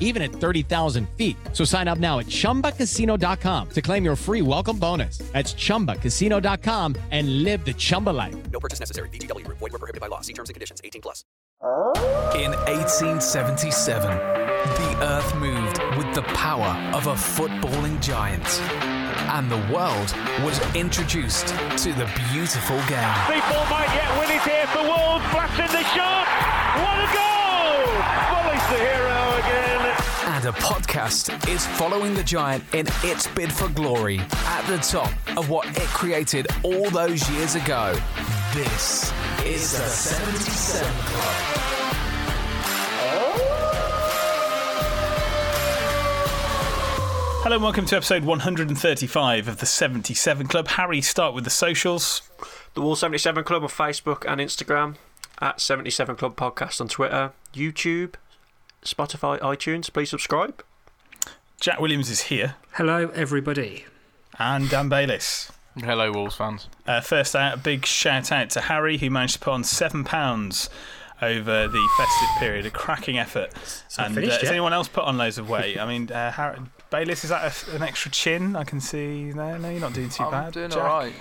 even at 30,000 feet. So sign up now at ChumbaCasino.com to claim your free welcome bonus. That's ChumbaCasino.com and live the Chumba life. No purchase necessary. VGW. Void were prohibited by law. See terms and conditions. 18 plus. In 1877, the earth moved with the power of a footballing giant. And the world was introduced to the beautiful game. People might yet win it here for Wolves. Blasting the shot. What a goal! Bully's the hero again. And a podcast is following the giant in its bid for glory at the top of what it created all those years ago. This is the 77 Club. Hello and welcome to episode 135 of the 77 Club. Harry, start with the socials. The Wall 77 Club on Facebook and Instagram, at 77 Club Podcast on Twitter, YouTube, Spotify, iTunes. Please subscribe. Jack Williams is here. Hello, everybody. And Dan Bayliss. Hello, Wolves fans. Uh, first out, a big shout out to Harry, who managed to put on £7 over the festive period. A cracking effort. and finished has anyone else put on loads of weight? I mean, uh, Harry, Bayliss, is that a, an extra chin? I can see. No, no, you're not doing too I'm bad. doing Jack? all right.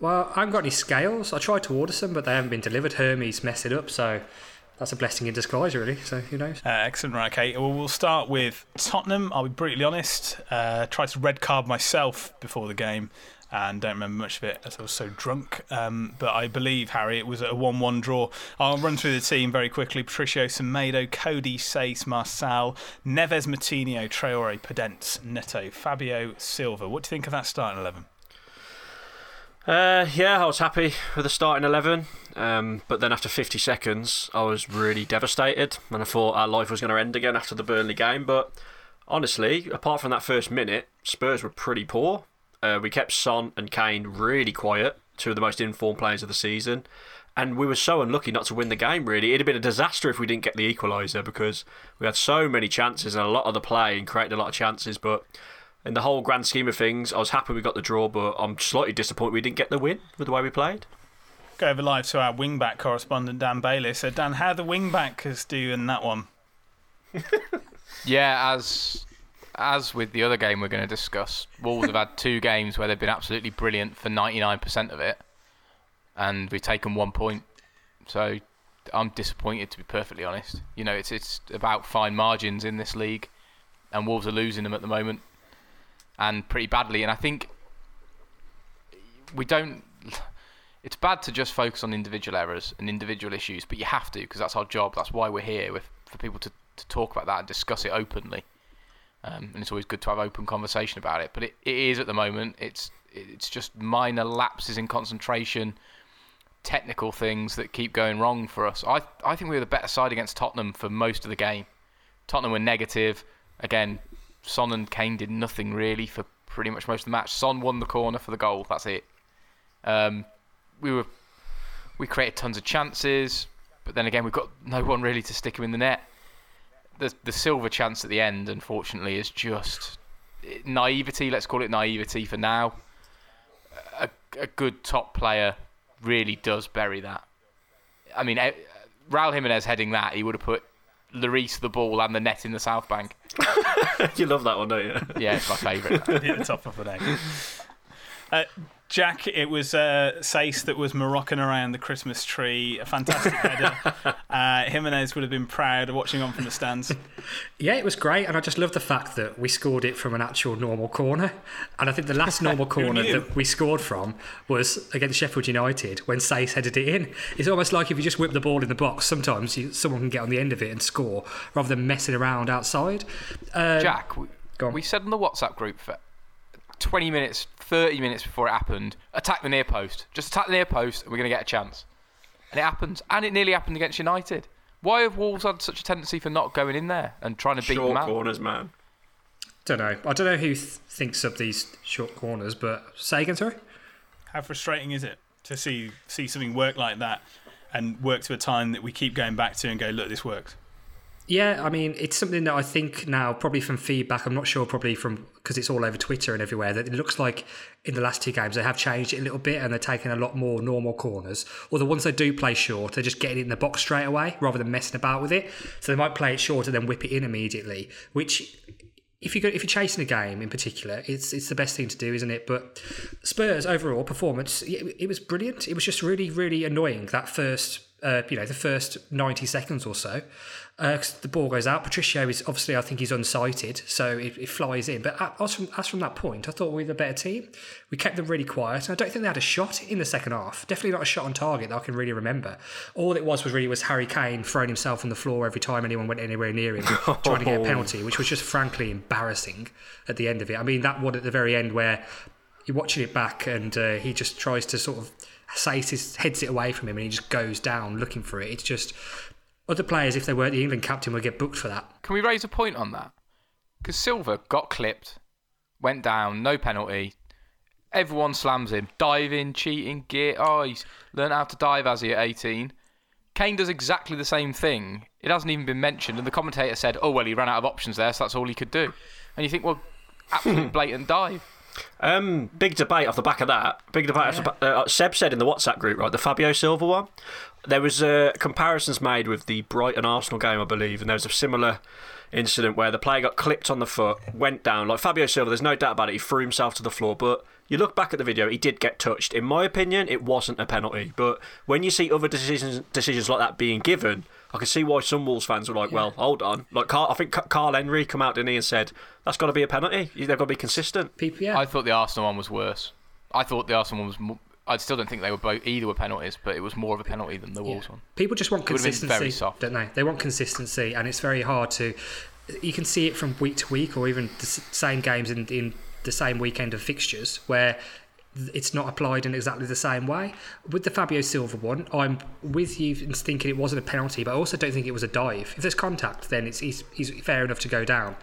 Well, I haven't got any scales. I tried to order some, but they haven't been delivered. Hermes messed it up, so that's a blessing in disguise, really. So who knows? Uh, excellent. Right, okay. Well, we'll start with Tottenham. I'll be brutally honest. Uh, tried to red card myself before the game and don't remember much of it as I was so drunk. Um, but I believe, Harry, it was a 1 1 draw. I'll run through the team very quickly Patricio Semedo, Coady Saïss, Marçal, Neves Moutinho, Traore, Podence, Neto, Fabio Silva. What do you think of that starting 11? Uh, yeah, I was happy with the starting 11. Um, but then after 50 seconds, I was really devastated. And I thought our life was going to end again after the Burnley game. But honestly, apart from that first minute, Spurs were pretty poor. Uh, we kept Son and Kane really quiet, two of the most informed players of the season. And we were so unlucky not to win the game, really. It'd have been a disaster if we didn't get the equaliser because we had so many chances and a lot of the play and created a lot of chances. But in the whole grand scheme of things, I was happy we got the draw, but I'm slightly disappointed we didn't get the win with the way we played. Go over live to our wingback correspondent, Dan Bailey. So, Dan, how the wingbackers do in that one? Yeah, as as with the other game we're going to discuss, Wolves have had two games where they've been absolutely brilliant for 99% of it, and we've taken one point. So I'm disappointed, to be perfectly honest. You know, it's it's about fine margins in this league, and Wolves are losing them at the moment, and pretty badly. And I think we don't. It's bad to just focus on individual errors and individual issues, but you have to because that's our job. That's why we're here, with, for people to, to talk about that and discuss it openly. um, and it's always good to have open conversation about it. But it, it is at the moment. It's it's just minor lapses in concentration, technical things that keep going wrong for us. I I think we were the better side against Tottenham for most of the game. Tottenham were negative. Again, Son and Kane did nothing really for pretty much most of the match. Son won the corner for the goal. That's it. Um, we were we created tons of chances, but then again we've got no one really to stick him in the net. The the Silva chance at the end, unfortunately, is just naivety. Let's call it naivety for now. A, a good top player really does bury that. I mean, eh, Raul Jimenez heading that, he would have put Lloris the ball and the net in the South Bank. you love that one, don't you? Yeah, it's my favourite. Hit the top of the name. Uh, Jack, it was uh, Saïss that was Moroccan around the Christmas tree. A fantastic header. Uh, Jimenez would have been proud of watching on from the stands. Yeah, it was great, and I just love the fact that we scored it from an actual normal corner. And I think the last normal corner that we scored from was against Sheffield United when Saïss headed it in. It's almost like if you just whip the ball in the box, sometimes you, someone can get on the end of it and score rather than messing around outside. Um, Jack, we, Go on. we said in the WhatsApp group for 20 minutes, 30 minutes before it happened, attack the near post. Just attack the near post and we're going to get a chance. And it happens. And it nearly happened against United. Why have Wolves had such a tendency for not going in there and trying to beat them Short out? corners, man. don't know. I don't know who th- thinks of these short corners, but say again, sorry. How frustrating is it to see see something work like that and work to a time that we keep going back to and go, look, this works? Yeah, I mean, it's something that I think now, probably from feedback, I'm not sure, probably from because it's all over Twitter and everywhere, that it looks like in the last two games they have changed it a little bit and they're taking a lot more normal corners. Or the ones they do play short, they're just getting it in the box straight away rather than messing about with it. So they might play it short and then whip it in immediately, which. If you go, if you're chasing a game in particular, it's it's the best thing to do, isn't it? But Spurs overall performance, it, it was brilliant. It was just really really annoying that first, uh, you know, the first ninety seconds or so. Uh the ball goes out. Patricio is obviously, I think he's unsighted, so it, it flies in. But as from, as from that point, I thought we were the better team. We kept them really quiet, I don't think they had a shot in the second half. Definitely not a shot on target that I can really remember. All it was was really was Harry Kane throwing himself on the floor every time anyone went anywhere near him, trying to get a penalty, which was just frankly embarrassing at the end of it. I mean, that one at the very end where you're watching it back and uh, he just tries to sort of say his heads it away from him and he just goes down looking for it. It's just other players, if they weren't the England captain, would get booked for that. Can we raise a point on that? Because Silva got clipped, went down, no penalty. Everyone slams him. Diving, cheating, gear. Oh, he's learned how to dive as he at 18. Kane does exactly the same thing. It hasn't even been mentioned. And the commentator said, oh, well, he ran out of options there, so that's all he could do. And you think, well, absolute blatant dive. Um, big debate off the back of that. Big debate. Off the uh, Seb said in the WhatsApp group, right, the Fabio Silva one. There was uh, comparisons made with the Brighton Arsenal game, I believe, and there was a similar incident where the player got clipped on the foot, went down. Like Fabio Silva, there's no doubt about it. He threw himself to the floor, but you look back at the video, he did get touched. In my opinion, it wasn't a penalty. But when you see other decisions decisions like that being given, I can see why some Wolves fans were like, "Well, hold on." Like Karl, I think Karl Henry come out didn't he and said that's got to be a penalty. They've got to be consistent. People, yeah. I thought the Arsenal one was worse. I thought the Arsenal one was. Mo- I still don't think they were both either were penalties, but it was more of a penalty than the Wolves one. People just want It consistency, very soft. don't they? They want consistency, and it's very hard to. You can see it from week to week, or even the same games in, in the same weekend of fixtures, where th- it's not applied in exactly the same way. With the Fabio Silva one, I'm with you in thinking it wasn't a penalty, but I also don't think it was a dive. If there's contact, then it's he's, he's fair enough to go down.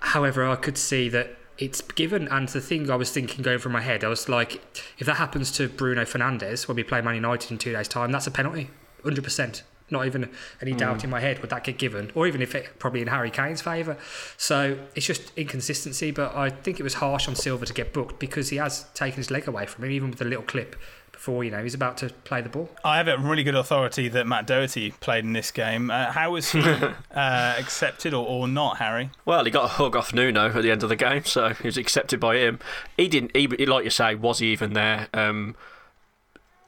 However, I could see that it's given, and the thing I was thinking going through my head, I was like, if that happens to Bruno Fernandes when we play Man United in two days' time, that's a penalty, hundred percent. Not even any doubt in my head would that get given, or even if it probably in Harry Kane's favour. So it's just inconsistency, but I think it was harsh on Silva to get booked because he has taken his leg away from him, even with the little clip before you know he's about to play the ball. I have a really good authority that Matt Doherty played in this game. Uh, how was he uh, accepted or, or not, Harry? Well, he got a hug off Nuno at the end of the game, so he was accepted by him. He didn't, he, like you say, was he even there? Um,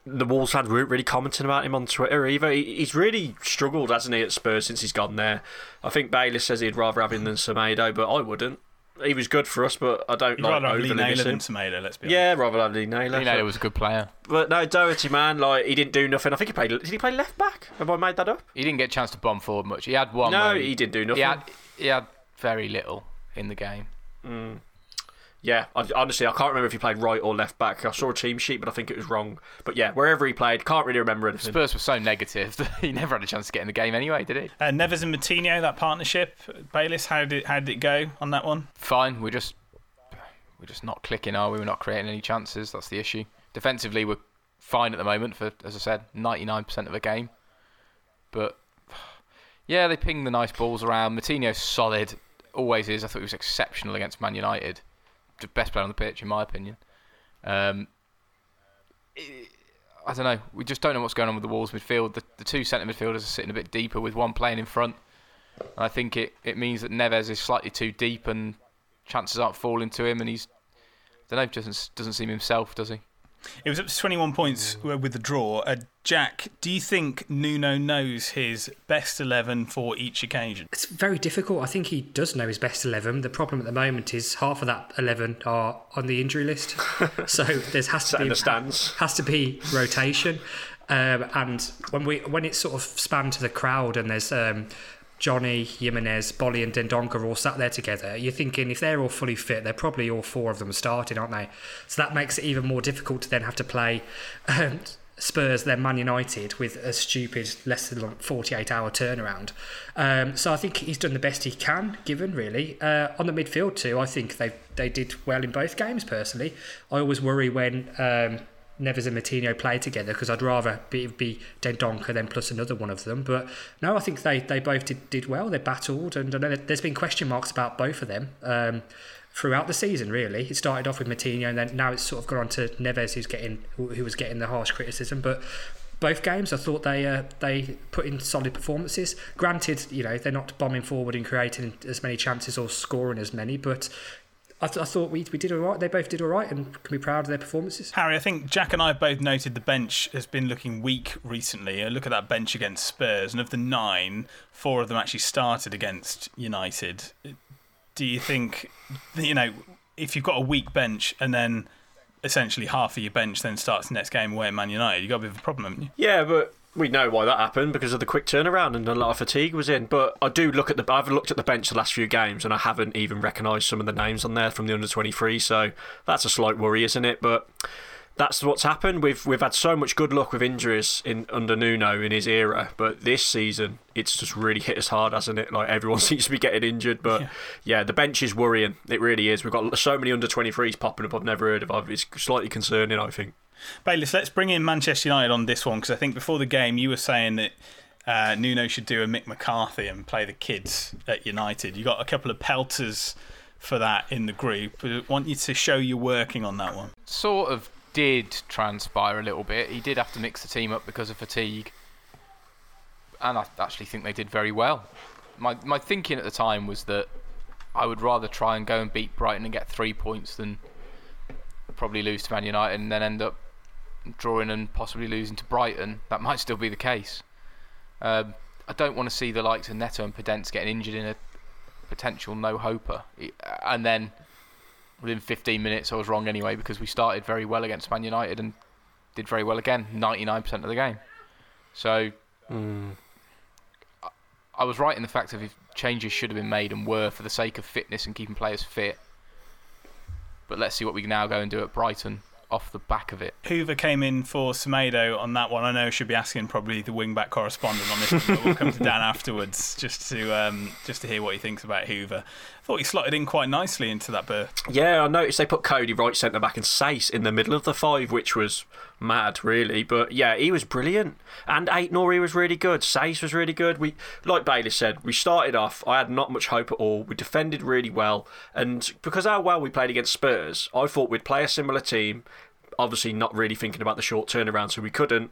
the Wolves fans weren't really commenting about him on Twitter either. He, he's really struggled, hasn't he, at Spurs since he's gone there. I think Bailey says he'd rather have him than Semedo, but I wouldn't. He was good for us, but I don't You'd like rather have Lee Naylor him. than Tomato, let's be honest. Yeah, rather have Lee Naylor. You know, it was a good player. But no, Doherty, man, like he didn't do nothing. I think he played. Did he play left back? Have I made that up? He didn't get a chance to bomb forward much. He had one. No, where he didn't do nothing. He had, he had very little. in the game. Mm. Yeah, I, honestly, I can't remember if he played right or left back. I saw a team sheet, but I think it was wrong. But yeah, wherever he played, can't really remember anything. Spurs were so negative that he never had a chance to get in the game anyway, did he? Uh, Neves and Moutinho, that partnership. Bayliss, how did how did it go on that one? Fine. We're just we're just not clicking, are we? We're not creating any chances. That's the issue. Defensively, we're fine at the moment for, as I said, 99% of a game. But yeah, they ping the nice balls around. Moutinho's solid, always is. I thought he was exceptional against Man United the best player on the pitch, in my opinion. Um, it, I don't know. We just don't know what's going on with the Wolves midfield. The, the two centre midfielders are sitting a bit deeper with one playing in front. I think it, it means that Neves is slightly too deep and chances aren't falling to him, and he's I don't know doesn't doesn't seem himself, does he? It was up to 21 points with the draw. Uh, Jack, do you think Nuno knows his best 11 for each occasion? It's very difficult. I think he does know his best 11. The problem at the moment is half of that 11 are on the injury list. so there has to be has to be rotation. Um, and when we when it's sort of spanned to the crowd and there's um, Jonny, Jimenez, Boly, and Dendoncker all sat there together, you're thinking if they're all fully fit, they're probably all four of them starting, aren't they? So that makes it even more difficult to then have to play um, Spurs, then Man United with a stupid less than 48 hour turnaround. Um, so I think he's done the best he can, given really. Uh, on the midfield too, I think they they did well in both games. Personally, I always worry when um, Neves and Moutinho play together because I'd rather be, be Dendoncker than plus another one of them. But no, I think they, they both did, did well. They battled, and I know there's been question marks about both of them um, throughout the season. Really, it started off with Moutinho, and then now it's sort of gone on to Neves, who's getting who, who was getting the harsh criticism. But both games, I thought they uh, they put in solid performances. Granted, you know they're not bombing forward and creating as many chances or scoring as many, but I, th- I, thought we, we did all right. They both did all right and can be proud of their performances. Harry, I think Jack and I both noted the bench has been looking weak recently. A look at that bench against Spurs, and of the nine, four of them actually started against United. Do you think, you know, if you've got a weak bench and then essentially half of your bench then starts the next game away at Man United, you've got a bit of a problem, haven't you? Yeah, but we know why that happened because of the quick turnaround and a lot of fatigue was in. But I do look at the. I've looked at the bench the last few games and I haven't even recognised some of the names on there from the under twenty three. So that's a slight worry, isn't it? But that's what's happened. We've we've had so much good luck with injuries in under Nuno in his era, but this season it's just really hit us hard, hasn't it? Like everyone seems to be getting injured, but yeah, yeah the bench is worrying. It really is. We've got so many under twenty threes popping up. I've never heard of. It's slightly concerning, I think. Bayliss, let's bring in Manchester United on this one because I think before the game you were saying that uh, Nuno should do a Mick McCarthy and play the kids at United. You got a couple of pelters for that in the group. I want you to show you're working on that one. Sort of did transpire a little bit. He did have to mix the team up because of fatigue, and I actually think they did very well. My my thinking at the time was that I would rather try and go and beat Brighton and get three points than probably lose to Man United and then end up drawing and possibly losing to Brighton, that might still be the case. Um, I don't want to see the likes of Neto and Podence getting injured in a potential no-hoper. And then within 15 minutes, I was wrong anyway because we started very well against Man United and did very well again, 99% of the game. So mm. I, I was right in the fact that if changes should have been made and were for the sake of fitness and keeping players fit. But let's see what we can now go and do at Brighton off the back of it. Hoever came in for Semedo on that one. I know I should be asking probably the wingback correspondent on this one, but we'll come to Dan afterwards just to um, just to hear what he thinks about Hoever. I thought he slotted in quite nicely into that berth. Yeah, I noticed they put Coady right centre back and Saïss in the middle of the five, which was mad, really. But yeah, he was brilliant. And Aït-Nouri was really good. Saïss was really good. We, like Bailey said, we started off. I had not much hope at all. We defended really well, and because how well we played against Spurs, I thought we'd play a similar team. Obviously, not really thinking about the short turnaround, so we couldn't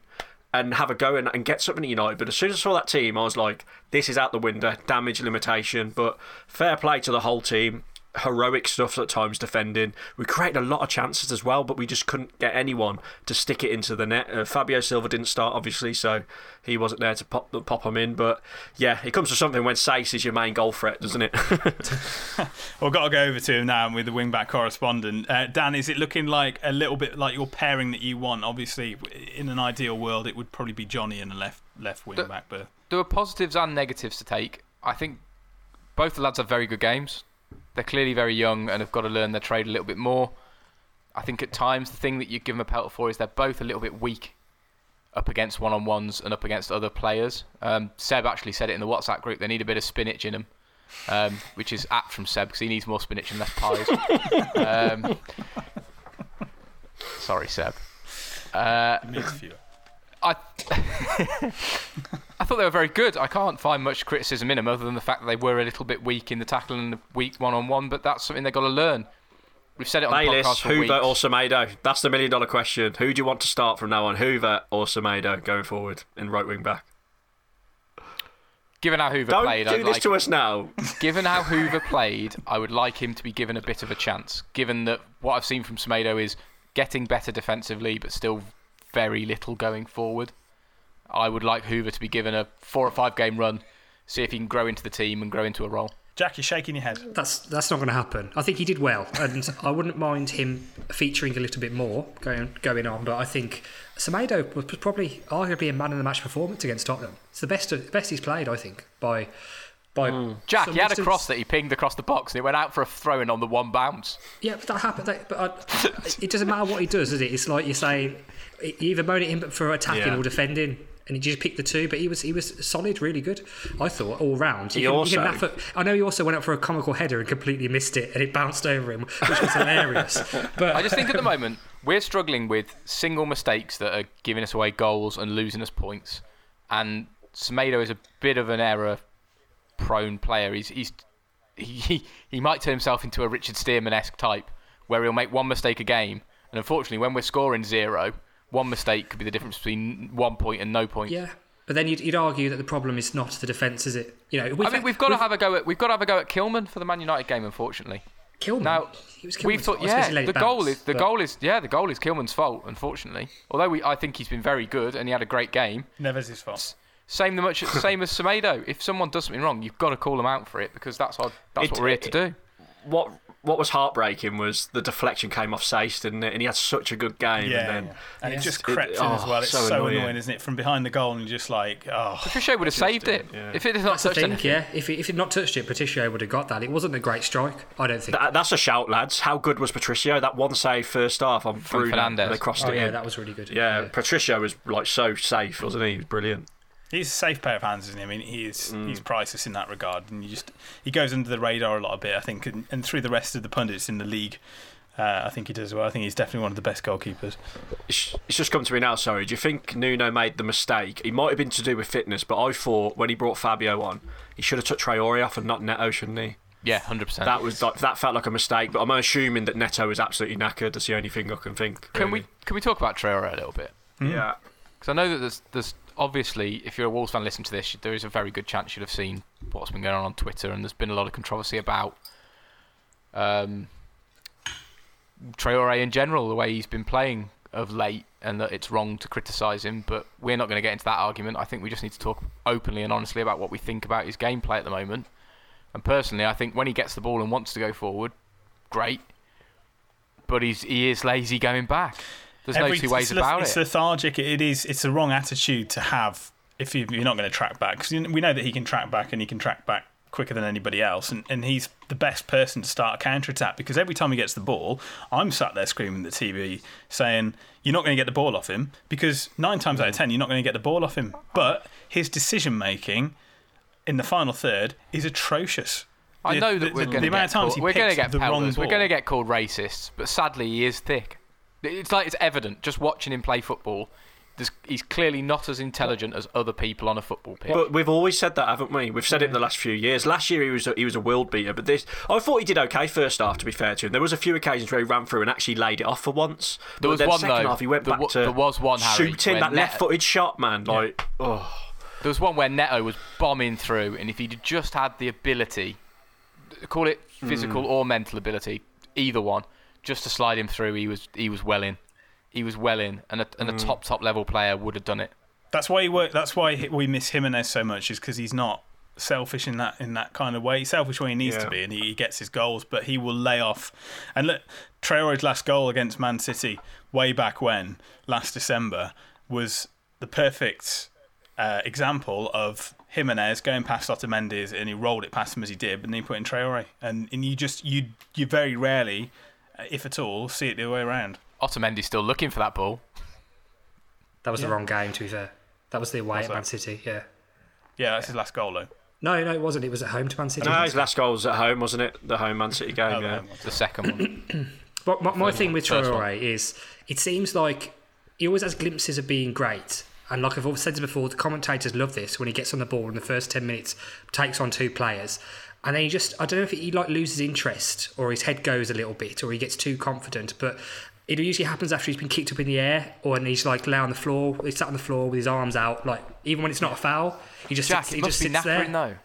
and have a go and, and, get something at United. But as soon as I saw that team, I was like, this is out the window, damage limitation. But fair play to the whole team heroic stuff at times defending. We created a lot of chances as well, but we just couldn't get anyone to stick it into the net. Uh, Fabio Silva didn't start, obviously, so he wasn't there to pop pop him in. But yeah, it comes to something when Saïss is your main goal threat, doesn't it? well, got to go over to him now with the wingback correspondent. Uh, Dan, is it looking like a little bit like your pairing that you want? Obviously, in an ideal world, it would probably be Jonny in the left left wing back. But there are positives and negatives to take. I think both the lads have very good games They're clearly very young and have got to learn their trade a little bit more. I think at times the thing that you give them a pelt for is they're both a little bit weak up against one on ones and up against other players. Um, Seb actually said it in the WhatsApp group. They need a bit of spinach in them, um, which is apt from Seb because he needs more spinach and less pies. um, sorry, Seb. Uh, I I thought they were very good. I can't find much criticism in them other than the fact that they were a little bit weak in the tackle and the weak one on one. But that's something they've got to learn. We've said it on Bayliss, the podcast for Hoever weeks. or Semedo? That's the million dollar question. Who do you want to start from now on, Hoever or Semedo, going forward in right wing back? Given how Hoever Don't played, do I'd this like, to us now. given how Hoever played, I would like him to be given a bit of a chance. Given that what I've seen from Semedo is getting better defensively, but still very little going forward. I would like Hoever to be given a four or five game run, see if he can grow into the team and grow into a role. Jack, you're shaking your head. That's that's not going to happen. I think he did well, and I wouldn't mind him featuring a little bit more going going on. But I think Semedo was probably arguably a man of the match performance against Tottenham. It's the best the best he's played, I think, by by. Hmm. Jack, some he had a cross that he pinged across the box and it went out for a throw in on the one bounce. Yeah, but that happened. That, but I, it doesn't matter what he does, does it? It's like you're saying, you either moan at him for attacking Yeah. or defending, and he just picked the two. But he was he was solid, really good. I thought all round. He can- can also- at- I know he also went up for a comical header and completely missed it, and it bounced over him, which was hilarious. But I just think at the moment we're struggling with single mistakes that are giving us away goals and losing us points. And Semedo is a bit of an error-prone player. He's, he's he he might turn himself into a Richard Stearman-esque type, where he'll make one mistake a game, and unfortunately, when we're scoring zero, one mistake could be the difference between one point and no point. yeah. But then you'd, you'd argue that the problem is not the defence, is it? You know, I mean, we've got to have a go at we've got to have a go at Kilman for the Man United game. Unfortunately, Kilman. Now He was we've thought, fault. I suppose yeah, he let the goal bounce, is the but- goal is yeah, the goal is Kilman's fault. Unfortunately, although we, I think he's been very good and he had a great game. Never's his fault. Same the much same as Semedo. If someone does something wrong, you've got to call them out for it because that's our, that's It- what we're here to do. What what was heartbreaking was the deflection came off Saïss, didn't it? And he had such a good game. Yeah, and then yeah. and it just It- crept in as oh, well. It's so so, annoying. annoying. isn't it? From behind the goal, and just like, oh. Patricio would have saved it if it had not That's touched thing, anything. yeah. If he, if he'd not touched it, Patricio would have got that. It wasn't a great strike, I don't think. That, that's a shout, lads. How good was Patricio? That one save first half on From Bruno. Fernandes. They crossed oh it yeah, in. that was really good. yeah, Patricio was like so safe, wasn't he? He was brilliant. He's a safe pair of hands, isn't he? I mean, he is Mm. he's priceless in that regard, and you just he goes under the radar a lot a bit, I think, and, and through the rest of the pundits in the league, uh, I think he does well. I think he's definitely one of the best goalkeepers. It's, it's just come to me now. Sorry, do you think Nuno made the mistake? It might have been to do with fitness, but I thought when he brought Fabio on, he should have took Traore off and not Neto, shouldn't he? Yeah, hundred percent. That was like, that felt like a mistake. But I'm assuming that Neto was absolutely knackered. That's the only thing I can think. Can we can we talk about Traore a little bit? Yeah. Because I know that there's, there's obviously, if you're a Wolves fan, listen to this. There is a very good chance you'll have seen what's been going on on Twitter, and there's been a lot of controversy about um, Traore in general, the way he's been playing of late, and that it's wrong to criticise him. But we're not going to get into that argument. I think we just need to talk openly and honestly about what we think about his gameplay at the moment. And personally, I think when he gets the ball and wants to go forward, great. But he's he is lazy going back. There's Every- no two ways it's about it's it. lethargic. It is. It's the wrong attitude to have if you- you're not going to track back. Because we know that he can track back and he can track back quicker than anybody else, and, and he's the best person to start a counter attack. Because every time he gets the ball, I'm sat there screaming at the TV saying, "You're not going to get the ball off him." Because nine times out of ten, you're not going to get the ball off him. But his decision making in the final third is atrocious. I know the- that we're the- going the to amount get of times called, he we're going to picks get the. We're going to get called racist, but sadly he is thick. It's like it's evident just watching him play football. He's clearly not as intelligent as other people on a football pitch. But we've always said that, haven't we? We've said it in the last few years. Last year he was a, he was a world beater, but this I thought he did okay first half. To be fair to him, there was a few occasions where he ran through and actually laid it off for once. There was one, second though. half he went There back wa- to there was one, Harry, shooting that left-footed shot, man. Like oh, There was one where Neto was bombing through, and if he'd just had the ability, call it physical Mm. or mental ability, either one, just to slide him through, he was he was well in. He was well in, and a, and a Mm. top top level player would have done it. That's why he work, That's why he- we miss Jimenez so much, is because he's not selfish in that in that kind of way. He's selfish where he needs Yeah. to be, and he, he gets his goals, but he will lay off. And look, Traore's last goal against Man City, way back when, last December, was the perfect uh, example of Jimenez going past Otamendi and he rolled it past him as he did, but then he put in Traore, and and you just you you very rarely, if at all, see it the other way around. Otamendi's still looking for that ball. That was Yeah. the wrong game, to be fair. That was the away Was at? Man City, yeah. Yeah, that's his last goal though. No, no, it wasn't. It was at home to Man City. No, his last goal was at home, wasn't it? The home Man City game. Oh, the yeah. The second one. But my, my thing one. with First. Traore is it seems like he always has glimpses of being great. And like I've always said this before, the commentators love this when he gets on the ball in the first 10 minutes, takes on two players. And then he just, I don't know if he like loses interest or his head goes a little bit or he gets too confident. But it usually happens after he's been kicked up in the air or when he's like lay on the floor, he's sat on the floor with his arms out. Like even when it's not a foul, he just Jack, sits, it he must just be sits knackering there. though.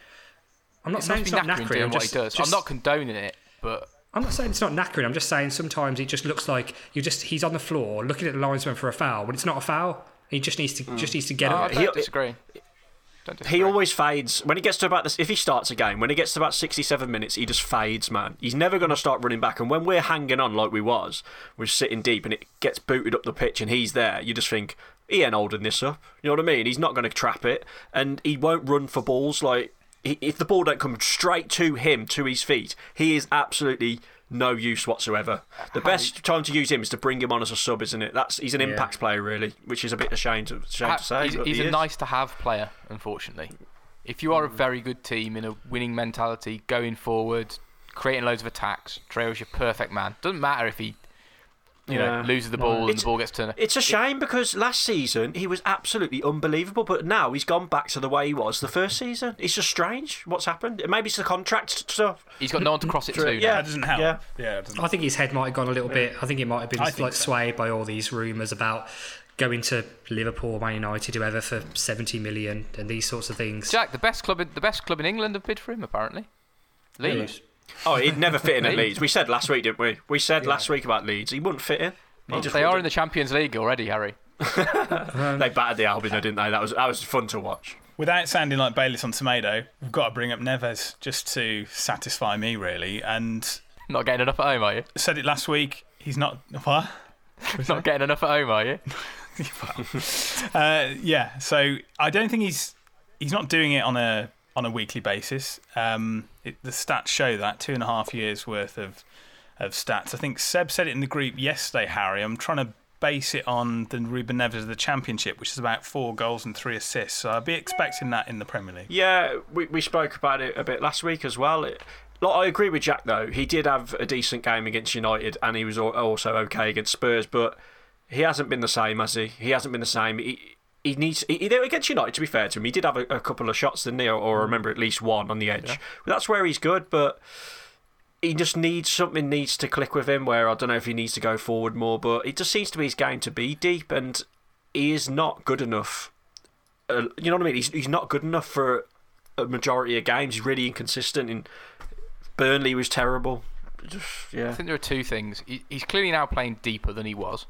I'm not it saying it's be not knackering knackering. doing I'm what just, he does. just- I'm not condoning it, but I'm not saying it's not knackering. I'm just saying sometimes it just looks like you just he's on the floor looking at the linesman for a foul when it's not a foul. He just needs to hmm. just needs to get Oh, up. I don't He- disagree. Don't disagree. He always fades when he gets to about this. If he starts a game, when he gets to about sixty-seven minutes, he just fades, man. He's never going to start running back. And when we're hanging on like we was, we're sitting deep, and it gets booted up the pitch, and he's there. You just think he ain't holding this up. You know what I mean? He's not going to trap it, and he won't run for balls. Like he, if the ball don't come straight to him, to his feet, he is absolutely no use whatsoever. The best time to use him is to bring him on as a sub, isn't it? That's he's an Yeah. impact player, really, which is a bit ashamed to, shame Ha- to say. he's, he's he a is. nice to have player, unfortunately. If you are a very good team in a winning mentality, going forward, creating loads of attacks, Traore's your perfect man. Doesn't matter if he, you Yeah. know, loses the ball and It's- the ball gets turned. It's a shame because last season he was absolutely unbelievable, but now he's gone back to the way he was the first season. It's just strange what's happened. Maybe it's the contract stuff. He's got no one to cross it to. Yeah. That doesn't help. Yeah. Yeah, it doesn't. I think his head might have gone a little bit. I think it might have been I like so. swayed by all these rumours about going to Liverpool, Man United, whoever for 70 million and these sorts of things. Jack, the best club, in, the best club in England have bid for him apparently. Leeds. Oh, he'd never fit in at Leeds. Leeds. We said last week, didn't we? We said last week about Leeds. He wouldn't fit in. He Well, just they are in the Champions League already, Harry. They battered the Albion, though, didn't they? That was that was fun to watch. Without sounding like Bayliss on tomato, we've got to bring up Neves just to satisfy me, really. And Not getting enough at home, are you? I said it last week. He's not. What? Not getting enough at home, are you? Uh, yeah. So I don't think he's he's not doing it on a on a weekly basis. Um, it, the stats show that two and a half years worth of of stats. I think Seb said it in the group yesterday. Harry, I'm trying to base it on the Ruben Neves of the Championship, which is about four goals and three assists. So I'd be expecting that in the Premier League. Yeah, we, we spoke about it a bit last week as well. It, like, I agree with Jack though. He did have a decent game against United, and he was also okay against Spurs. But he hasn't been the same, has he? He hasn't been the same. He, he needs he, against United. To be fair to him, he did have a, a couple of shots, didn't he? Or, or I remember at least one on the edge. But that's where he's good. But he just needs something needs to click with him. Where I don't know if he needs to go forward more, but it just seems to be his game to be deep, and he is not good enough. Uh, you know what I mean? He's he's not good enough for a majority of games. He's really inconsistent. And Burnley was terrible. Just, I think there are two things. He, he's clearly now playing deeper than he was.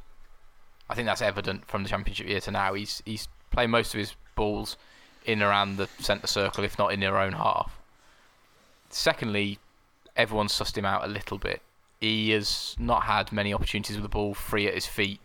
I think that's evident from the championship year to now. He's he's playing most of his balls in around the centre circle, if not in their own half. Secondly, everyone's sussed him out a little bit. He has not had many opportunities with the ball free at his feet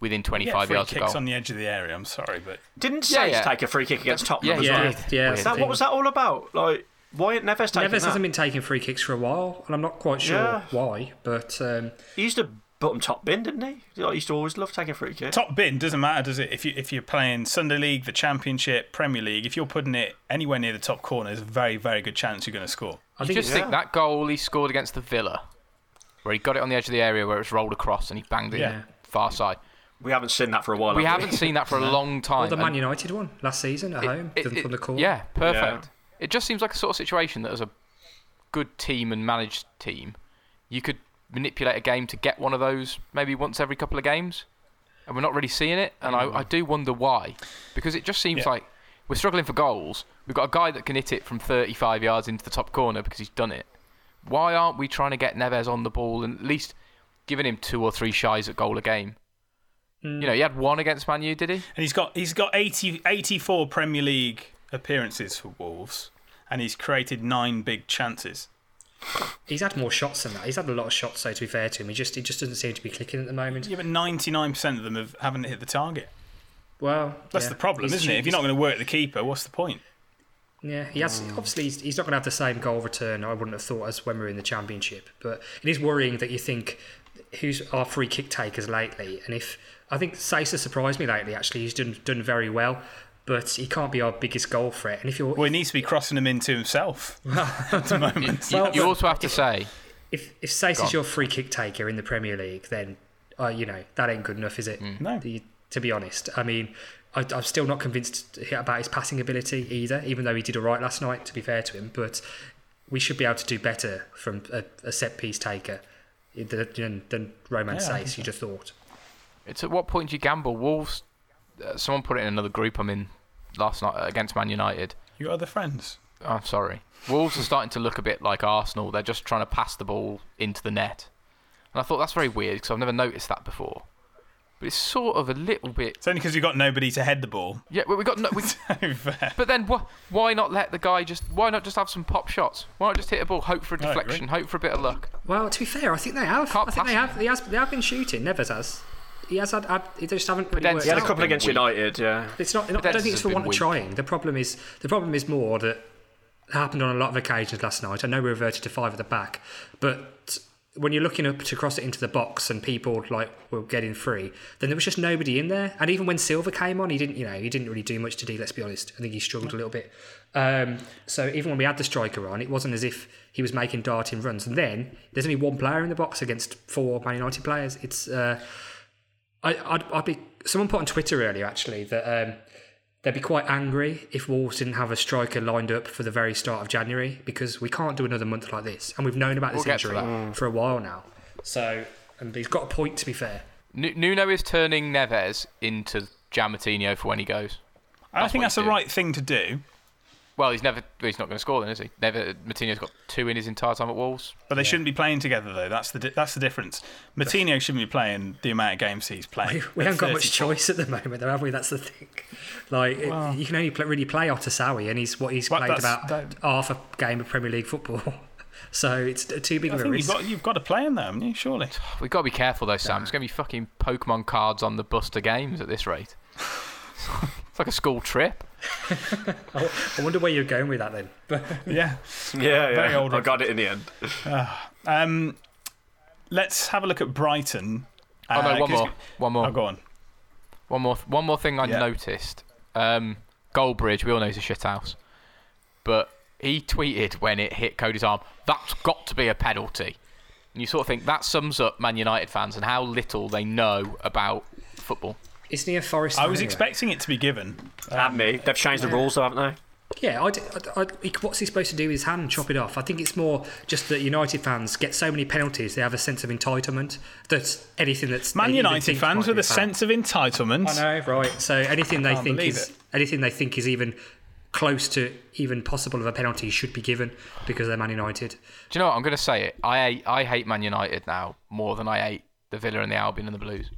within 25 free yards of kicks goal. on the edge of the area. I'm sorry, but Didn't Yeah, say yeah. take a free kick against Tottenham Yeah, as he well. did. yeah, Weird. Is that, what was that all about? Like, why ain't Neves taking Neves that? hasn't been taking free kicks for a while, and I'm not quite sure Yeah. why. But um, He used to bottom top bin, didn't he? I used to always love taking free kicks. top bin doesn't matter, does it? If you if you're playing Sunday League, the Championship, Premier League, if you're putting it anywhere near the top corner, there's a very very good chance you're going to score. I You think just it's, think that goal he scored against the Villa, where he got it on the edge of the area where it was rolled across and he banged it Yeah. far side. We haven't seen that for a while. We have haven't seen that for a long time. well, the Man United one last season at It- home it- from it- the corner. Yeah, perfect. It just seems like a sort of situation that as a good team and managed team, you could manipulate a game to get one of those maybe once every couple of games. And we're not really seeing it. And I, I mm. do wonder why. Because it just seems Yeah. like we're struggling for goals. We've got a guy that can hit it from 35 yards into the top corner because he's done it. Why aren't we trying to get Neves on the ball and at least giving him two or three shies at goal a game? Mm. You know, he had one against Man U, did he? And he's got he's got 80, 84 Premier League appearances for Wolves, and he's created nine big chances. He's had more shots than that. He's had a lot of shots, so to be fair to him, he just he just doesn't seem to be clicking at the moment. Yeah, but ninety nine percent of them have, haven't hit the target. Well, That's yeah. the problem, He's- isn't it? If you're not going to work the keeper, what's the point? Yeah, he has. Obviously, he's, he's not going to have the same goal return. I wouldn't have thought as when we were in the championship. But it is worrying that you think who's our free kick takers lately. And if I think Sacer surprised me lately. Actually, he's done done very well, but he can't be our biggest goal threat. And if you're Well, he needs to be crossing them into himself at the moment. You, you also have to say, if if Go on. Sacer's your free kick taker in the Premier League, then uh, you know that ain't good enough, is it? No. The- to be honest, I mean, I, I'm still not convinced about his passing ability either. Even though he did all right last night, to be fair to him, but we should be able to do better from a, a set piece taker than, than Romain Yeah, Saïss. You'd have thought. it's at what point do you gamble? Wolves. Uh, someone put it in another group I'm in last night uh, against Man United. You got other friends. I'm sorry. Wolves are starting to look a bit like Arsenal. They're just trying to pass the ball into the net, and I thought that's very weird because I've never noticed that before. But it's sort of a little bit. It's only because you've got nobody to head the ball. Yeah, well, we got no. We, but then wh- why not let the guy just? Why not just have some pop shots? Why not just hit a ball, hope for a deflection, hope for a bit of luck? Well, to be fair, I think they have. I think they have. They, has, they have been shooting. Nevers has. He has had. had they just haven't really He worked had a couple against United, yeah. It's not. not I don't think it's for want of trying. The problem is the problem is more that happened on a lot of occasions last night. I know we reverted to five at the back, but when you're looking up to cross it into the box and people like were getting free, then there was just nobody in there. And even when Silva came on, he didn't. You know, he didn't really do much to do. Let's be honest. I think he struggled a little bit. Um, so even when we had the striker on, it wasn't as if he was making darting runs. And then there's only one player in the box against four Man United players. It's. Uh, I, I'd, I'd be. Someone put on Twitter earlier actually that um, they'd be quite angry if Wolves didn't have a striker lined up for the very start of January because we can't do another month like this, and we've known about this We'll injury for a while now. So, and he's got a point to be fair. N- Nuno is turning Neves into João Moutinho for when he goes. I think that's the doing. right thing to do. Well, he's never. He's not going to score then, is he? Never. Moutinho's got two in his entire time at Wolves. But they shouldn't be playing together, though. That's the di- that's the difference. Matinho shouldn't be playing the amount of games he's playing. We At haven't got much 34. choice at the moment, though, have we? That's the thing. Like, it- you can only play, really play Otasowie, and he's what he's Well, played that's- about half a game of Premier League football. so it's too big I of a think risk. you've got, you've got to play him, though, haven't you? Surely. We've got to be careful though, Sam. It's going to be fucking Pokemon cards on the Buster games at this rate. it's like a school trip. I I wonder where you're going with that then. But Yeah. Yeah, Very yeah. old I got it in the end. Ah. um, let's have a look at Brighton. Oh no, Uh, one 'cause- more. One more. Oh, go on. One more. One more thing I Yeah. noticed. Um, Goldbridge, we all know he's a shithouse, but he tweeted when it hit Cody's arm, "That's got to be a penalty." And you sort of think that sums up Man United fans and how little they know about football. Isn't he a Forest I was anyway? expecting it to be given. At me. They've changed the rules, though, haven't they? Yeah, I, d- I- I- he- what's he supposed to do with his hand? Chop it off? I think it's more just that United fans get so many penalties, they have a sense of entitlement that anything that's Man United fans with a foul. sense of entitlement. I know, right? So anything they think is it. anything they think is even close to even possible of a penalty should be given because they're Man United. Do you know what? I'm going to say it. I I hate Man United now more than I hate the Villa and the Albion and the Blues.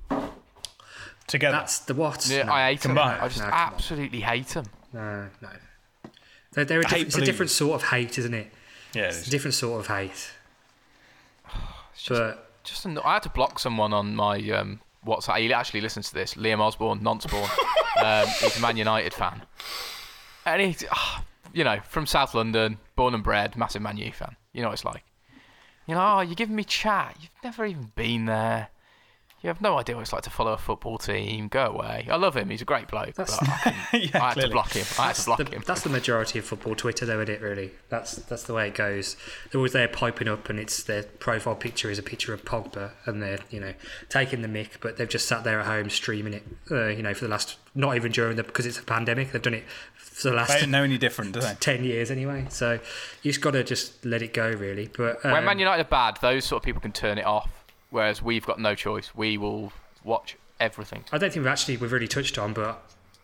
Together. That's the what? Yeah, No, I hate them. I just No, absolutely hate them. No, no. They're, they're a I diff- hate it's a different sort of hate, isn't it? Yeah, it It's a different sort of hate. But Just anno- I had to block someone on my um, WhatsApp. He actually listens to this. Liam Osborne, non-spawn. um, he's a Man United fan, and he's ah, you know from South London, born and bred, massive Man U fan. You know what it's like. You know, oh, you're giving me chat. You've never even been there. You have no idea what it's like to follow a football team. Go away. I love him. He's a great bloke. That's- but I, couldn't- Yeah, I had to block him. I had to block the, him. that's the majority of football Twitter, though, isn't it? Really, that's that's the way it goes. They're always there piping up, and it's their profile picture is a picture of Pogba, and they're you know taking the mick, but they've just sat there at home streaming it. Uh, you know, for the last not even during the because it's a pandemic, they've done it for the last They don't know any different, do they? ten years anyway. So you just got to just let it go, really. But um, when Man United are bad, those sort of people can turn it off. Whereas we've got no choice. We will watch everything. I don't think we've actually we've really touched on, but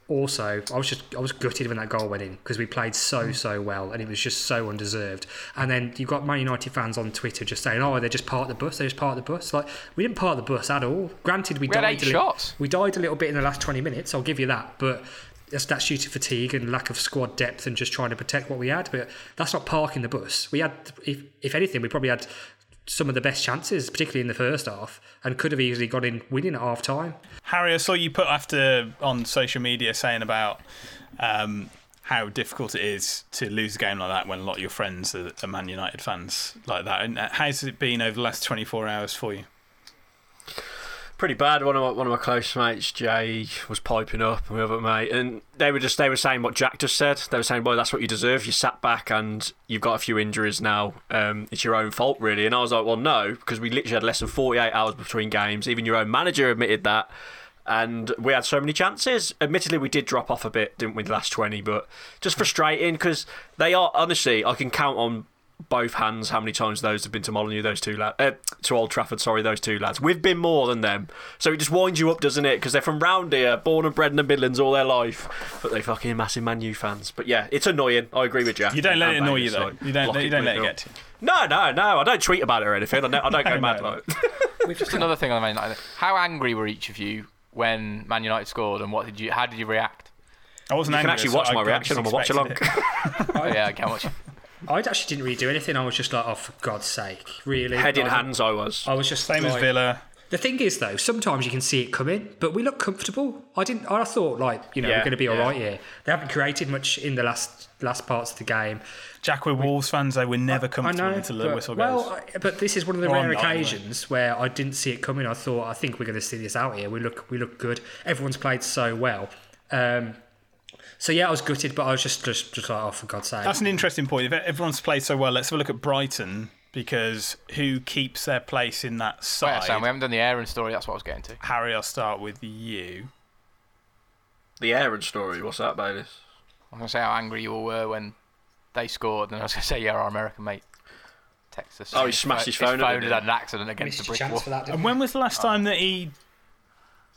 also I was just I was gutted when that goal went in because we played so hmm. so well and it was just so undeserved. And then you've got Man United fans on Twitter just saying, "Oh, they just part the bus. They just part the bus." Like we didn't part the bus at all. Granted, we, We died eight a li- shots. We died a little bit in the last twenty minutes. I'll give you that, but. That's, that's due to fatigue and lack of squad depth and just trying to protect what we had. But that's not parking the bus. We had, if, if anything, we probably had some of the best chances, particularly in the first half, and could have easily got in winning at half time. Harry, I saw you put after on social media saying about um, how difficult it is to lose a game like that when a lot of your friends are, Man United fans like that. And uh, how's it been over the last 24 hours for you? Pretty bad. One of my, one of my close mates, Jay, was piping up, and other mate, and they were just they were saying what Jack just said. They were saying, "Boy, that's what you deserve. You sat back and you've got a few injuries now. Um, it's your own fault, really." And I was like, "Well, no, because we literally had less than 48 hours between games. Even your own manager admitted that." And we had so many chances. Admittedly, we did drop off a bit, didn't we, the last 20, but just frustrating because they are, honestly, I can count on both hands how many times those have been to Molineux, those two lads, uh, to Old Trafford, sorry, those two lads. We've been more than them. So it just winds you up, doesn't it? Because they're from round here, born and bred in the Midlands all their life. But they fucking massive Man U fans. But yeah, it's annoying. I agree with Jack. You don't let And it annoy you, though. so You don't, you don't let it get to you. No, no, no. I don't tweet about it or anything. I don't, I don't go mad no, about it. Just another thing on Man United. How angry were each of you when Man United scored, and what did you? How did you react? I wasn't You can actually so watch I- my reaction just on my watch along. expected. Oh, yeah, I can't watch. I actually didn't really do anything. I was just like, oh, for God's sake, really? Head in Like, hands, I was. I was just Same as Villa. The thing is, though, sometimes you can see it coming, but we look comfortable. I didn't. I thought, like, you know, Yeah, we're going to be all yeah. right here. They haven't created much in the last last parts of the game. Jack, we're Wolves fans, though. We're never I comfortable know, until the but, whistle goes. well, I- but this is one of the Or rare not, anyway. occasions where I didn't see it coming. I thought, I think we're going to see this out here. We look, we look good. Everyone's played so well. Um, so yeah, I was gutted, but I was just, just, just like, oh, for God's sake. That's an interesting point. If everyone's played so well, let's have a look at Brighton because who keeps their place in that oh, Wait, side? Sam, we haven't done the Aaron story. That's what I was getting to. Harry, I'll start with you. The Aaron story. What's that, Bayliss? I'm gonna say how angry you all were when they scored, and I was gonna say, yeah, our American mate Texas. Oh, he smashed his phone, His phone had an accident against the brick wall. that. And when was the last oh. time that he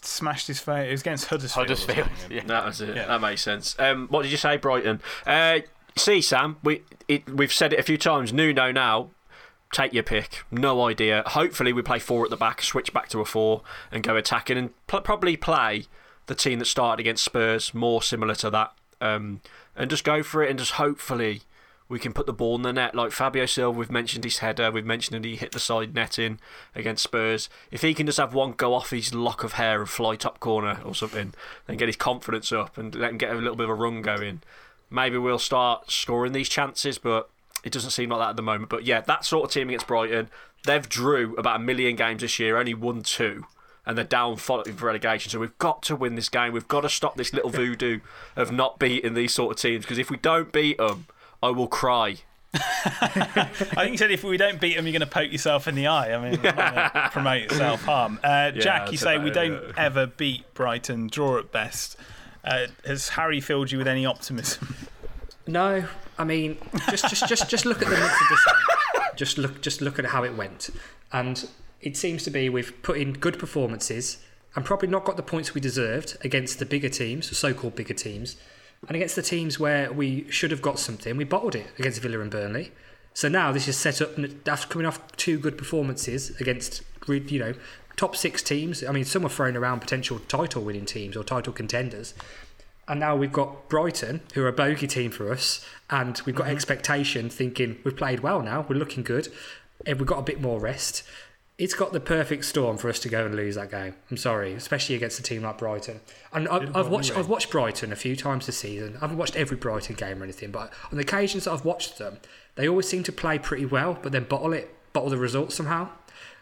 smashed his face. It was against Huddersfield. or Huddersfield. something. Yeah. That was it. Yeah. That makes sense. Um, what did you say, Brighton? Uh, see, Sam, we it, we've said it a few times. Nuno now. Take your pick. No idea. Hopefully, we play four at the back, switch back to a four, and go attacking, and pl- probably play the team that started against Spurs, more similar to that, um, and just go for it, and just hopefully we can put the ball in the net. Like Fabio Silva, we've mentioned his header, we've mentioned that he hit the side netting against Spurs. If he can just have one go off his lock of hair and fly top corner or something, then get his confidence up and let him get a little bit of a run going, maybe we'll start scoring these chances. But it doesn't seem like that at the moment. But yeah, that sort of team against Brighton, they've drew about a million games this year, only won two. And they're down for relegation, so we've got to win this game. We've got to stop this little voodoo of not beating these sort of teams. Because if we don't beat them, I will cry. I think you said if we don't beat them, you're going to poke yourself in the eye. I mean, not promote self harm. Uh, Jack, you say we don't yeah. ever beat Brighton, draw at best. Uh, has Harry filled you with any optimism? No, I mean, just just just just look at the month of December. Just look just look at how it went, and it seems to be we've put in good performances and probably not got the points we deserved against the bigger teams, so-called bigger teams, and against the teams where we should have got something, we bottled it against Villa and Burnley. So now this is set up after coming off two good performances against you know top six teams. I mean, some were throwing around potential title-winning teams or title contenders. And now we've got Brighton, who are a bogey team for us, and we've got mm-hmm. expectation, thinking we've played well now, we're looking good, and we've got a bit more rest. It's got the perfect storm for us to go and lose that game. I'm sorry, especially against a team like Brighton. And I've, I've watched I've watched Brighton a few times this season. I haven't watched every Brighton game or anything, but on the occasions that I've watched them, they always seem to play pretty well, but then bottle it, bottle the results somehow.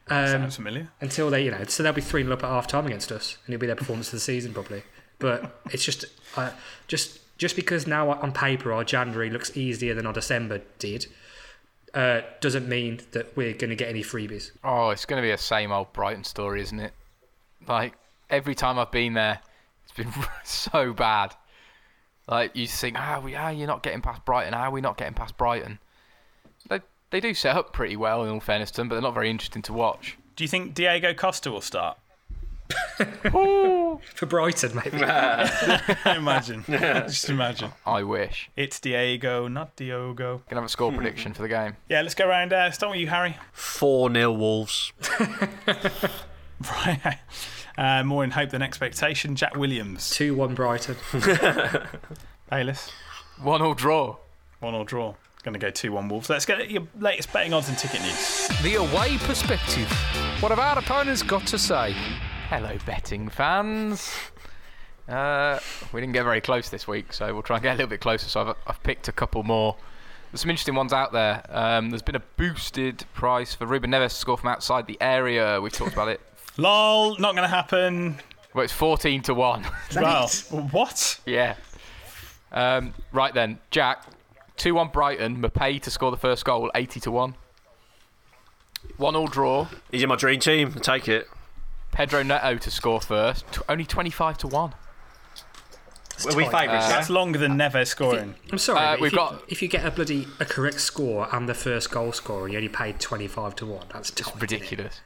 Um, Sounds familiar. until they, you know, so they'll be 3 0 up at half time against us, and it'll be their performance of the season probably. But it's just, uh, just, just because now on paper our January looks easier than our December did, uh, doesn't mean that we're going to get any freebies. Oh, it's going to be a same old Brighton story, isn't it? Like every time I've been there, it's been so bad. Like you think, ah, we are you're not getting past Brighton. How are we not getting past Brighton? They they do set up pretty well in all fairness to them, but they're not very interesting to watch. Do you think Diego Costa will start? For Brighton, maybe. imagine. Just imagine. I wish. It's Diego, not Diogo. Can I have a score prediction for the game? Yeah, let's go around. Uh, start with you, Harry. 4 0 Wolves. Right. Uh, more in hope than expectation. Jack Williams. 2 1 Brighton. Bayliss. One all draw. One or draw. Going to go 2 1 Wolves. Let's get your latest betting odds and ticket news. The away perspective. What have our opponents got to say? Hello, betting fans. Uh, we didn't get very close this week, so we'll try and get a little bit closer. So I've, I've picked a couple more. There's some interesting ones out there. Um, there's been a boosted price for Ruben Neves to score from outside the area. We've talked about it. Lol, not going to happen. Well, it's 14 to 1. Well, what? yeah. Um, right then, Jack, 2 1 Brighton, Maupay to score the first goal, 80 to 1. 1 all draw, He's in my dream team. Take it. Pedro Neto to score first, t- only 25 to 1. Were we favourites? That's longer than Neves scoring. I'm sorry, Uh, we've if, got- you, if you get a bloody a correct score and the first goal scorer, and you only paid twenty five to one. That's tight. Ridiculous.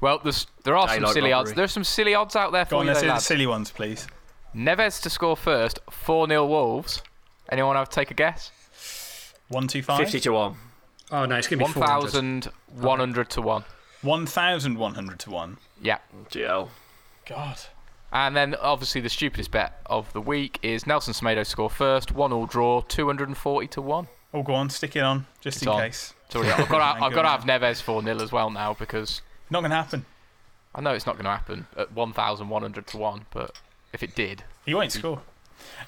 Well, there's, there are some Daylight silly odds. There are some silly odds out there Go for on, you, let's though, do the lads. silly ones, please. Neves to score first, 4 0 Wolves. Anyone have to take a guess? One, two, five. 50 to 1. Oh no, it's gonna be 400. 1,100 to 1. 1,100 to 1. Yeah. GL. God. And then obviously the stupidest bet of the week is Nelson Semedo to score first, one all draw, 240 to 1. Oh, go on, stick it on, just It's in on. case. It's already- I've got to, I'm I've got to have Neves 4 0 as well now because Not going to happen. I know it's not going to happen at 1,100 to 1, but if it did, He won't score.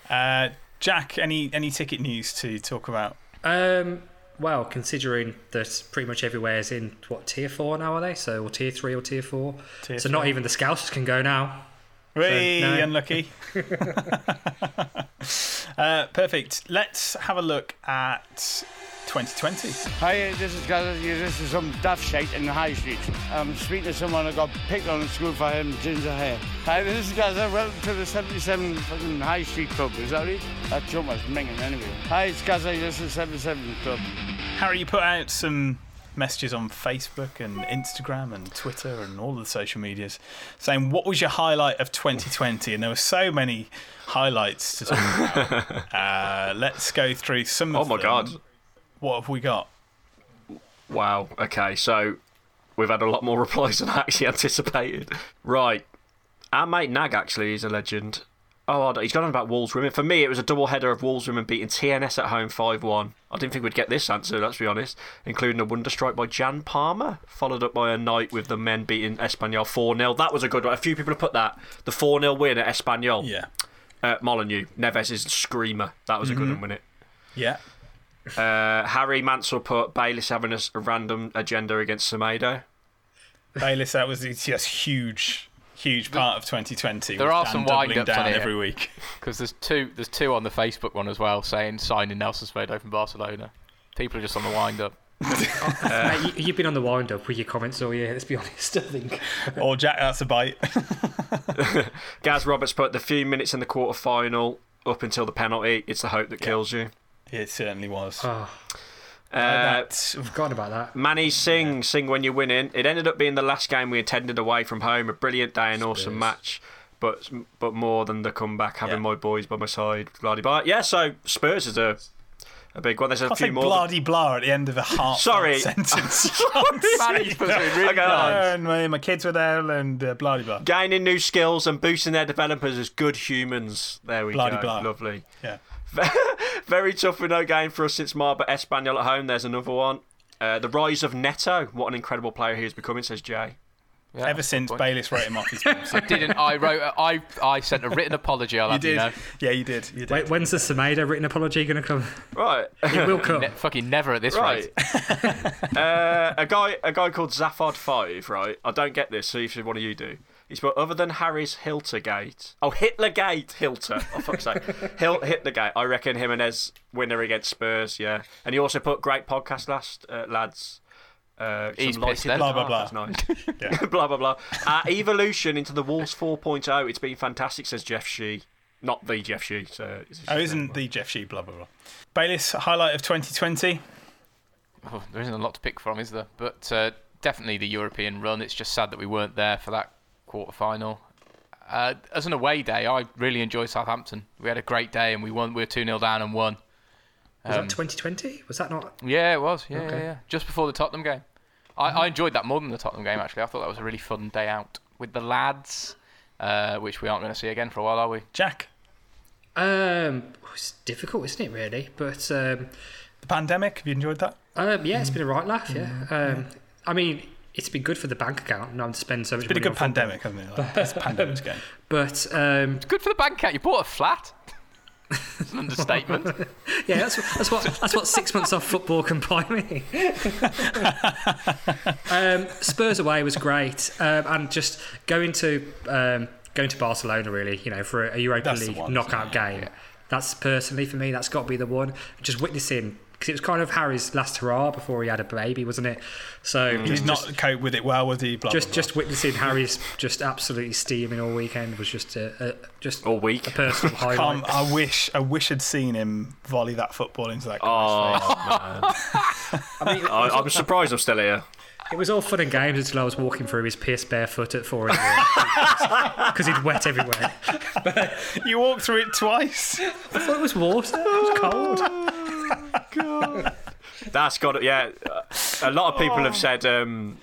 Uh, Jack, any any ticket news to talk about? Um, well, considering that pretty much everywhere is in what tier four now, are they? So or tier three or tier four. Tier so not even the Scousers can go now. Way no. unlucky. uh, perfect. Let's have a look at 2020. Hi, this is Gaza. This is some daft shite in the high street. I'm speaking to someone that got picked on at school for having ginger hair. Hi, this is Gaza. Welcome to the 77 fucking High Street Club. Is that right? That joke was minging anyway. Hi, it's Gaza. This is 77 Club. Harry, you put out some messages on Facebook and Instagram and Twitter and all the social medias saying what was your highlight of 2020 and there were so many highlights to talk about. uh, let's go through some Oh of my them. God. What have we got? Wow. Okay, so we've had a lot more replies than I actually anticipated. Right. Our mate Nag actually is a legend. Oh, he's gone on about Wolves women. For me, it was a double header of Wolves women beating TNS at home 5 1. I didn't think we'd get this answer, let's be honest, including a wonder strike by Jan Palmer, followed up by a night with the men beating Espanyol 4 0. That was a good one. A few people have put that. The 4 0 win at Espanyol. Yeah. Uh, Molineux. Neves' screamer. That was a good one, wasn't it? Yeah. Uh, Harry Mansell put Bayliss having a random agenda against Semedo. Bayliss, that was it's just huge, huge part of 2020. there are Dan some doubling wind-ups down here. every week. because there's two, there's two on the Facebook one as well saying signing Nelson Semedo from Barcelona. People are just on the wind up. Mate, you, you've been on the wind up with your comments all year. Let's be honest. I think. Or Jack, that's a bite. Gaz Roberts put the few minutes in the quarter final up until the penalty. It's the hope that kills you. It certainly was. Oh, Uh, that, I've forgotten about that. Manny Sing, sing when you're winning. It ended up being the last game we attended away from home. A brilliant day, an awesome match, but but more than the comeback. Having Yeah. my boys by my side, bloody blah. Yeah, so Spurs is a a big one. There's a I few more. bloody blah at the end of a heart Sorry. sentence. Manny's supposed to be really Okay, nice. and my, my kids were there and uh, blah blah. Gaining new skills and boosting their developers as good humans. There we Bloody go. blah. Lovely. Yeah. Very tough with no game for us since Marba Espanyol at home. There's another one. Uh, the rise of Neto. What an incredible player he is becoming, says Jay. Yeah, Ever since good point. Bayliss wrote him off his team. I didn't. I wrote. I I sent a written apology. I'll You have you did. know. Yeah, you did. You did. Wait, when's the Semedo written apology going to come? Right. It will come. Ne- fucking never at this Right. rate. uh, a guy a guy called Zaphod Five, right? I don't get this, see if one of you do. He's put other than Harry's Hiltergate. Oh, Hitlergate, Hilter. Oh fuck's sake. Hil- Hitlergate. I reckon Jimenez winner against Spurs, yeah. And he also put great podcast last uh, lads. Uh, He's light pissed then. Blah, blah, blah. That's nice. blah blah blah. Uh, evolution into the Wolves 4.0. It's been fantastic, says Jeff Shi. Not the Jeff Shi. So it's Oh, isn't the Jeff Shi blah blah blah. Bayliss highlight of 2020. Oh, there isn't a lot to pick from, is there? But uh, definitely the European run. It's just sad that we weren't there for that quarter final. Uh, as an away day, I really enjoyed Southampton. We had a great day and we won. We were two 0 down and won. Was Um, that 2020? Was that not? Yeah, it was. Yeah, Okay. yeah, yeah. Just before the Tottenham game. I, I enjoyed that more than the Tottenham game. Actually, I thought that was a really fun day out with the lads, uh, which we aren't going to see again for a while, are we? Jack, Um, it's difficult, isn't it? Really, but um, the pandemic. Have you enjoyed that? um, yeah, it's been a right laugh. Yeah. Um, I mean, it's been good for the bank account not to spend so much. It's been a good on football. pandemic, hasn't it? Like, it's pandemic's game. But um, Good for the bank account. You bought a flat. It's an understatement. yeah, that's, that's what that's what six months off football can buy me. um, Spurs away was great, um, and just going to um, going to Barcelona really, you know, for a Europa That's League one, knockout game. That's personally for me, that's got to be the one. Just witnessing because it was kind of Harry's last hurrah before he had a baby, wasn't it? So mm. He's just, not cope with it well, was he? Blah, just blah, blah. just witnessing Harry's just absolutely steaming all weekend was just a, a just All week. a personal highlight. Calm, I wish, I wish I'd seen him volley that football into that guy's. Oh, man. I mean, I, I'm surprised I'm still here. It was all fun and games until I was walking through his piss barefoot at four in the morning because he'd wet everywhere. You walked through it twice. I thought it was water. It was cold. That's got it. Yeah, a lot of people have said um,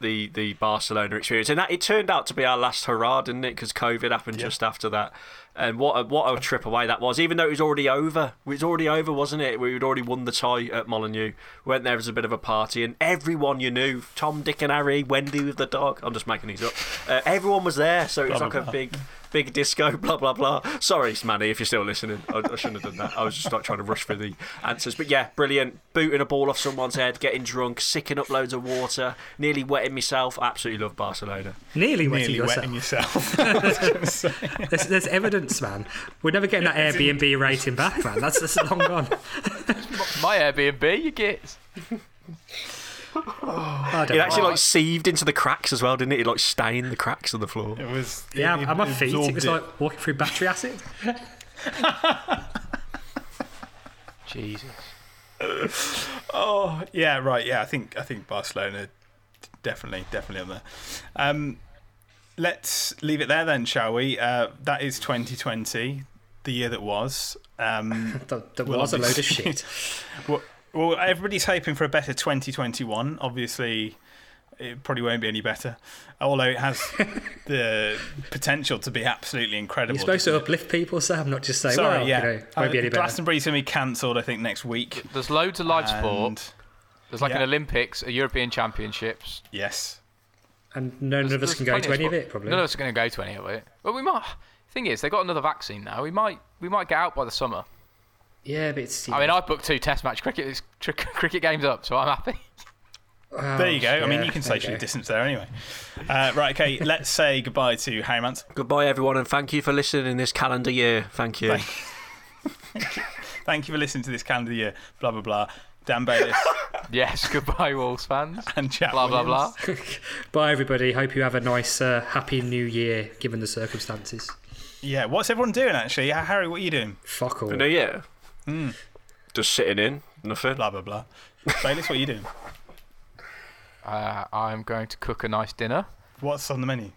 the the Barcelona experience, and that it turned out to be our last hurrah, didn't it? Because COVID happened just after that. And what a, what a trip away that was! Even though it was already over, it was already over, wasn't it? We had already won the tie at Molineux. Went there as a bit of a party, and everyone you knew, Tom, Dick, and Harry, Wendy with the dog. I'm just making these up. Uh, everyone was there, so it was like a big big disco, blah blah blah. Sorry, Manny, if you're still listening, I, I shouldn't have done that. I was just like trying to rush for the answers, but yeah, brilliant. Booting a ball off someone's head, getting drunk, sicking up loads of water, nearly wetting myself. Absolutely love Barcelona. Nearly wetting Nearly yourself. wetting yourself. I was gonna say. There's, there's evidence, man. We're never getting that Airbnb rating back, man. That's, that's long gone. My Airbnb, you get. I don't It know. actually like sieved into the cracks as well, didn't it? It like stained the cracks on the floor. It was. yeah, it, at my feet, it absorbed was like walking through battery acid. Jesus. Oh yeah, right. Yeah, I think I think Barcelona definitely definitely on there. Um, let's leave it there then, shall we? Uh, that is 2020, the year that was. Um, That, that Well, was a load of shit. well, well, everybody's hoping for a better 2021. Obviously, it probably won't be any better, although it has the potential to be absolutely incredible. You're supposed to doesn't it? uplift people, Sam, not just say, Sorry, well, yeah. you know, won't be Uh, any better. Glastonbury's going to be cancelled, I think, next week. There's loads of live sport. There's like yeah. an Olympics, a European Championships. yes, And none of us There's can go to any of sport. it, probably. None of us are going to go to any of it. But we might. The Thing is, they've got another vaccine now. We might. We might get out by the summer. Yeah, but it's. I mean, I booked two Test match cricket tr- cricket games up, so I'm happy. Oh, there you go. I mean, you can there you socially go. distance there anyway. Uh, right, okay, let's say goodbye to Harry Mance. Goodbye, everyone, and thank you for listening in this calendar year. Thank you. Thank you for listening to this calendar year. Blah blah blah. Dan Bayliss yes. Goodbye, Wolves fans. and Jack Blah blah blah. Bye, everybody. Hope you have a nice, uh, happy new year, given the circumstances. Yeah, what's everyone doing actually? Uh, Harry, what are you doing? Fuck all. For New Year, Hmm. just sitting in, nothing. Blah blah blah. Bayliss, what are you doing? Uh, I'm going to cook a nice dinner. What's on the menu?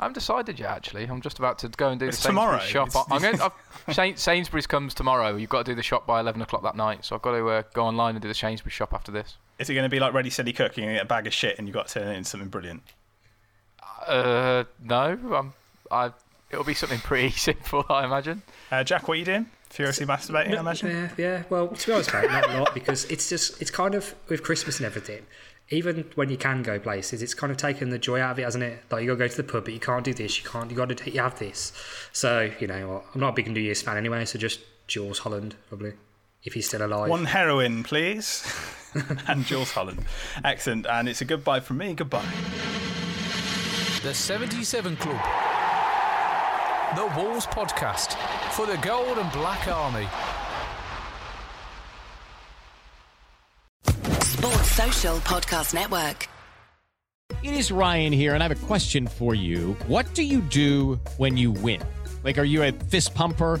I'm decided yet. Actually, I'm just about to go and do It's the Sainsbury's tomorrow. shop. It's- I'm going. I've, Sainsbury's comes tomorrow. You've got to do the shop by 11 o'clock that night. So I've got to uh, go online and do the Sainsbury's shop after this. Is it going to be like ready, steady cooking and get a bag of shit and you've got to turn it into something brilliant? Uh, no, um, I. It'll be something pretty simple, I imagine. Uh, Jack, what are you doing? Furiously masturbating, I imagine. Yeah, yeah. Well, to be honest, mate, not a lot because it's just it's kind of with Christmas and everything. Even when you can go places, it's kind of taken the joy out of it, hasn't it? Like you got to go to the pub, but you can't do this. You can't. You got to you have this. So you know, what, I'm not a big New Year's fan anyway. So just Jools Holland probably, if he's still alive. One heroin, please. and Jools Holland. Excellent. And it's a goodbye from me. Goodbye. The 77 Club. The Wolves Podcast for the Gold and Black Army. Sports Social Podcast Network. It is Ryan here, and I have a question for you. What do you do when you win? Like, are you a fist pumper?